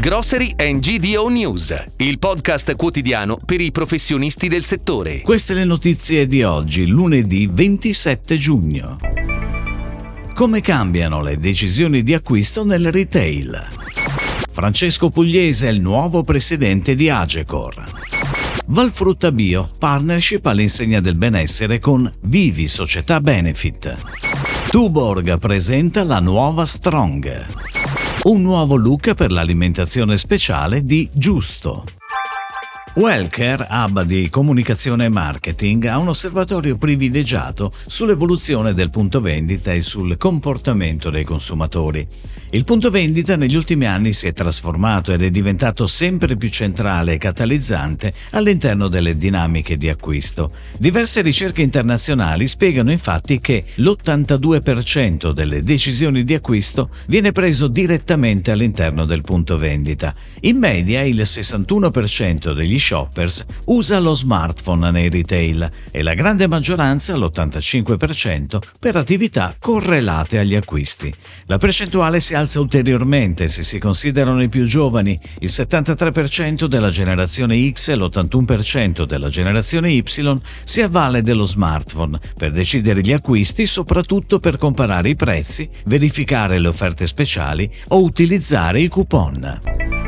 Grocery and GDO News, il podcast quotidiano per i professionisti del settore. Queste le notizie di oggi, lunedì 27 giugno. Come cambiano le decisioni di acquisto nel retail? Francesco Pugliese è il nuovo presidente di Agecor. Valfrutta Bio, partnership all'insegna del benessere con Vivi Società Benefit. Tuborg presenta la nuova Strong. Un nuovo look per l'alimentazione speciale di Giusto. Wellcare, hub di comunicazione e marketing, ha un osservatorio privilegiato sull'evoluzione del punto vendita e sul comportamento dei consumatori. Il punto vendita negli ultimi anni si è trasformato ed è diventato sempre più centrale e catalizzante all'interno delle dinamiche di acquisto. Diverse ricerche internazionali spiegano infatti che l'82% delle decisioni di acquisto viene preso direttamente all'interno del punto vendita. In media il 61% degli shoppers usa lo smartphone nei retail e la grande maggioranza, l'85%, per attività correlate agli acquisti. La percentuale si alza ulteriormente se si considerano i più giovani, il 73% della generazione X e l'81% della generazione Y si avvale dello smartphone per decidere gli acquisti, soprattutto per comparare i prezzi, verificare le offerte speciali o utilizzare i coupon.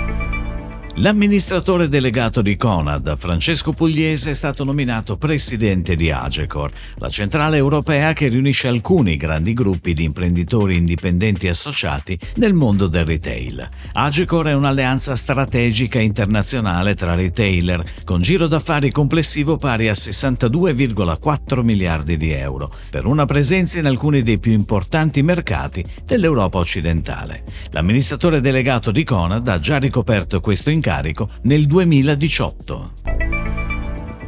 L'amministratore delegato di Conad, Francesco Pugliese, è stato nominato presidente di Agecor, la centrale europea che riunisce alcuni grandi gruppi di imprenditori indipendenti associati nel mondo del retail. Agecor è un'alleanza strategica internazionale tra retailer, con giro d'affari complessivo pari a 62,4 miliardi di euro, per una presenza in alcuni dei più importanti mercati dell'Europa occidentale. L'amministratore delegato di Conad ha già ricoperto questo incarico incarico nel 2018.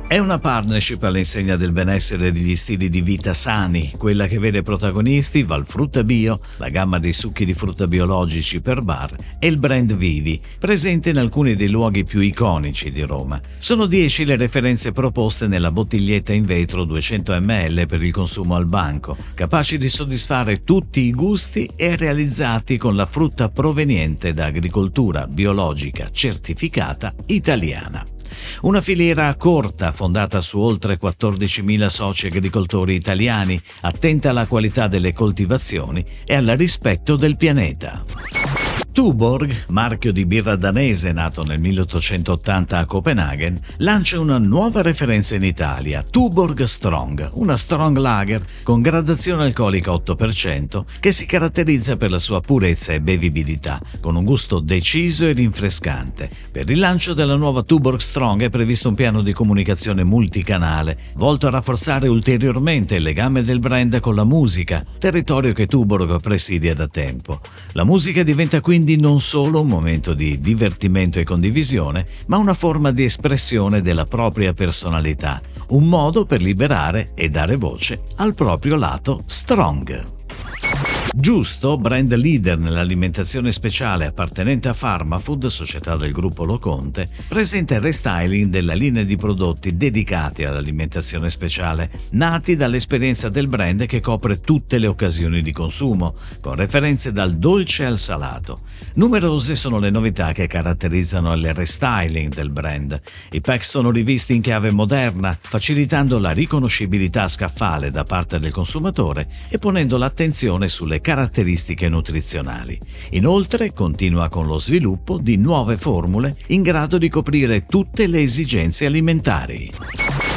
È una partnership all'insegna del benessere e degli stili di vita sani, quella che vede protagonisti Valfrutta Bio, la gamma dei succhi di frutta biologici per bar e il brand Vivi, presente in alcuni dei luoghi più iconici di Roma. Sono 10 le referenze proposte nella bottiglietta in vetro 200 ml per il consumo al banco, capaci di soddisfare tutti i gusti e realizzati con la frutta proveniente da agricoltura biologica certificata italiana. Una filiera corta fondata su oltre 14.000 soci agricoltori italiani, attenta alla qualità delle coltivazioni e al rispetto del pianeta. Tuborg, marchio di birra danese nato nel 1880 a Copenaghen, lancia una nuova referenza in Italia, Tuborg Strong, una strong lager con gradazione alcolica 8% che si caratterizza per la sua purezza e bevibilità, con un gusto deciso e rinfrescante. Per il lancio della nuova Tuborg Strong è previsto un piano di comunicazione multicanale, volto a rafforzare ulteriormente il legame del brand con la musica, territorio che Tuborg presidia da tempo. La musica diventa quindi quindi non solo un momento di divertimento e condivisione, ma una forma di espressione della propria personalità, un modo per liberare e dare voce al proprio lato strong. Giusto, brand leader nell'alimentazione speciale appartenente a Pharmafood, società del gruppo Loconte, presenta il restyling della linea di prodotti dedicati all'alimentazione speciale, nati dall'esperienza del brand che copre tutte le occasioni di consumo, con referenze dal dolce al salato. Numerose sono le novità che caratterizzano il restyling del brand. I pack sono rivisti in chiave moderna, facilitando la riconoscibilità scaffale da parte del consumatore e ponendo l'attenzione sulle caratteristiche nutrizionali. Inoltre continua con lo sviluppo di nuove formule in grado di coprire tutte le esigenze alimentari.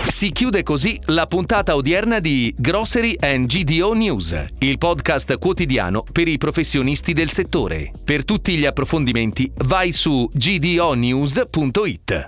Si chiude così la puntata odierna di Grocery and GDO News, il podcast quotidiano per i professionisti del settore. Per tutti gli approfondimenti vai su gdonews.it.